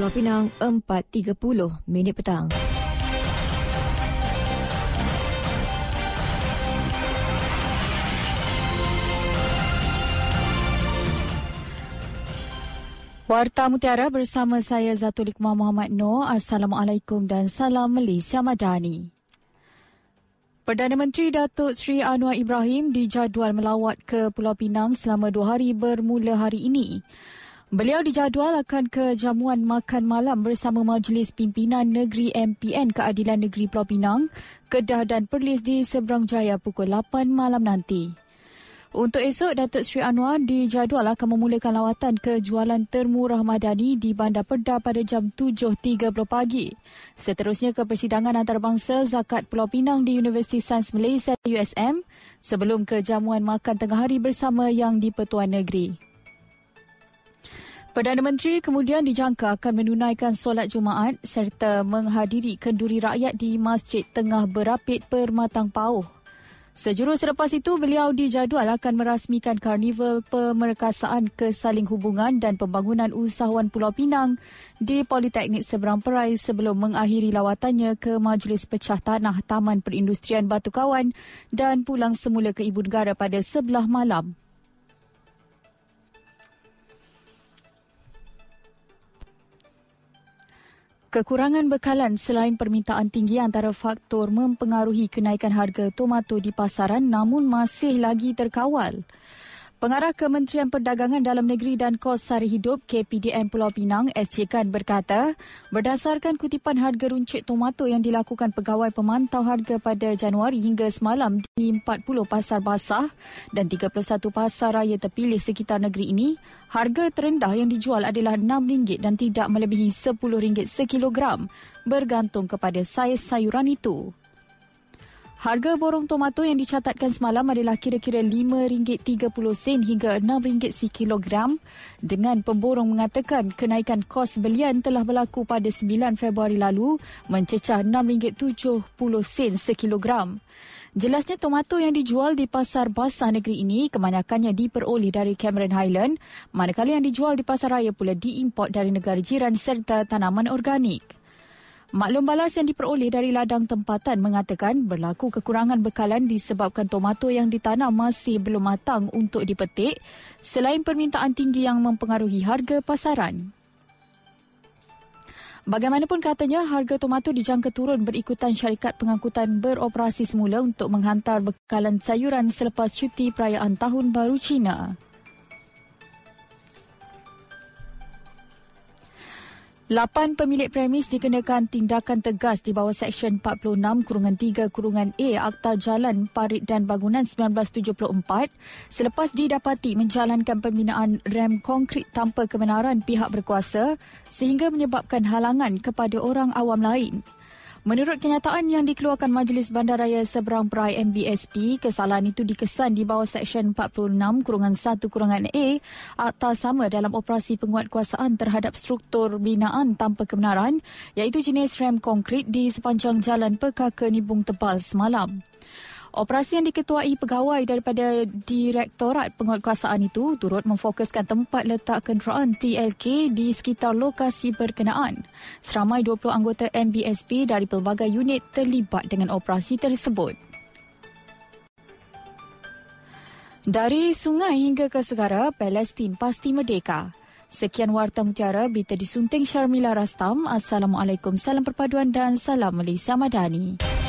Pulau Pinang 4.30 minit petang. Warta Mutiara bersama saya Zatul Iqmah Muhammad Noor. Assalamualaikum dan salam Malaysia Madani. Perdana Menteri Datuk Seri Anwar Ibrahim dijadual melawat ke Pulau Pinang selama dua hari bermula hari ini. Beliau dijadual akan ke jamuan makan malam bersama Majlis Pimpinan Negeri MPN Keadilan Negeri Pulau Pinang, Kedah dan Perlis di Seberang Jaya pukul 8 malam nanti. Untuk esok, Datuk Seri Anwar dijadual akan memulakan lawatan ke jualan termu Rahmadani di Bandar Perda pada jam 7.30 pagi. Seterusnya ke persidangan antarabangsa Zakat Pulau Pinang di Universiti Sains Malaysia USM sebelum ke jamuan makan tengah hari bersama Yang di-Pertuan Negeri. Perdana Menteri kemudian dijangka akan menunaikan solat Jumaat serta menghadiri kenduri rakyat di Masjid Tengah Berapit Permatang Pauh. Sejurus selepas itu, beliau dijadual akan merasmikan karnival pemerkasaan kesaling hubungan dan pembangunan usahawan Pulau Pinang di Politeknik Seberang Perai sebelum mengakhiri lawatannya ke Majlis Pecah Tanah Taman Perindustrian Batu Kawan dan pulang semula ke Ibu Negara pada sebelah malam. Kekurangan bekalan selain permintaan tinggi antara faktor mempengaruhi kenaikan harga tomato di pasaran namun masih lagi terkawal. Pengarah Kementerian Perdagangan Dalam Negeri dan Kos Sari Hidup KPDN Pulau Pinang SC Kan berkata, berdasarkan kutipan harga runcit tomato yang dilakukan pegawai pemantau harga pada Januari hingga semalam di 40 pasar basah dan 31 pasar raya terpilih sekitar negeri ini, harga terendah yang dijual adalah RM6 dan tidak melebihi RM10 sekilogram bergantung kepada saiz sayuran itu. Harga borong tomato yang dicatatkan semalam adalah kira-kira RM5.30 hingga RM6 sekilogram dengan pemborong mengatakan kenaikan kos belian telah berlaku pada 9 Februari lalu mencecah RM6.70 sekilogram. Jelasnya tomato yang dijual di pasar basah negeri ini kebanyakannya diperoleh dari Cameron Highland manakala yang dijual di pasar raya pula diimport dari negara jiran serta tanaman organik. Maklum balas yang diperoleh dari ladang tempatan mengatakan berlaku kekurangan bekalan disebabkan tomato yang ditanam masih belum matang untuk dipetik selain permintaan tinggi yang mempengaruhi harga pasaran. Bagaimanapun katanya, harga tomato dijangka turun berikutan syarikat pengangkutan beroperasi semula untuk menghantar bekalan sayuran selepas cuti perayaan Tahun Baru Cina. Lapan pemilik premis dikenakan tindakan tegas di bawah Seksyen 46 kurungan 3 kurungan A Akta Jalan Parit dan Bangunan 1974 selepas didapati menjalankan pembinaan rem konkrit tanpa kebenaran pihak berkuasa sehingga menyebabkan halangan kepada orang awam lain. Menurut kenyataan yang dikeluarkan Majlis Bandaraya Seberang Perai MBSP, kesalahan itu dikesan di bawah Seksyen 46 kurungan 1 kurungan A Akta Sama dalam operasi penguatkuasaan terhadap struktur binaan tanpa kebenaran iaitu jenis rem konkrit di sepanjang jalan Pekaka Nibung Tebal semalam. Operasi yang diketuai pegawai daripada Direktorat Penguatkuasaan itu turut memfokuskan tempat letak kenderaan TLK di sekitar lokasi berkenaan. Seramai 20 anggota MBSP dari pelbagai unit terlibat dengan operasi tersebut. Dari sungai hingga ke segara, Palestin pasti merdeka. Sekian Warta Mutiara, berita disunting Syarmila Rastam. Assalamualaikum, salam perpaduan dan salam Malaysia Madani.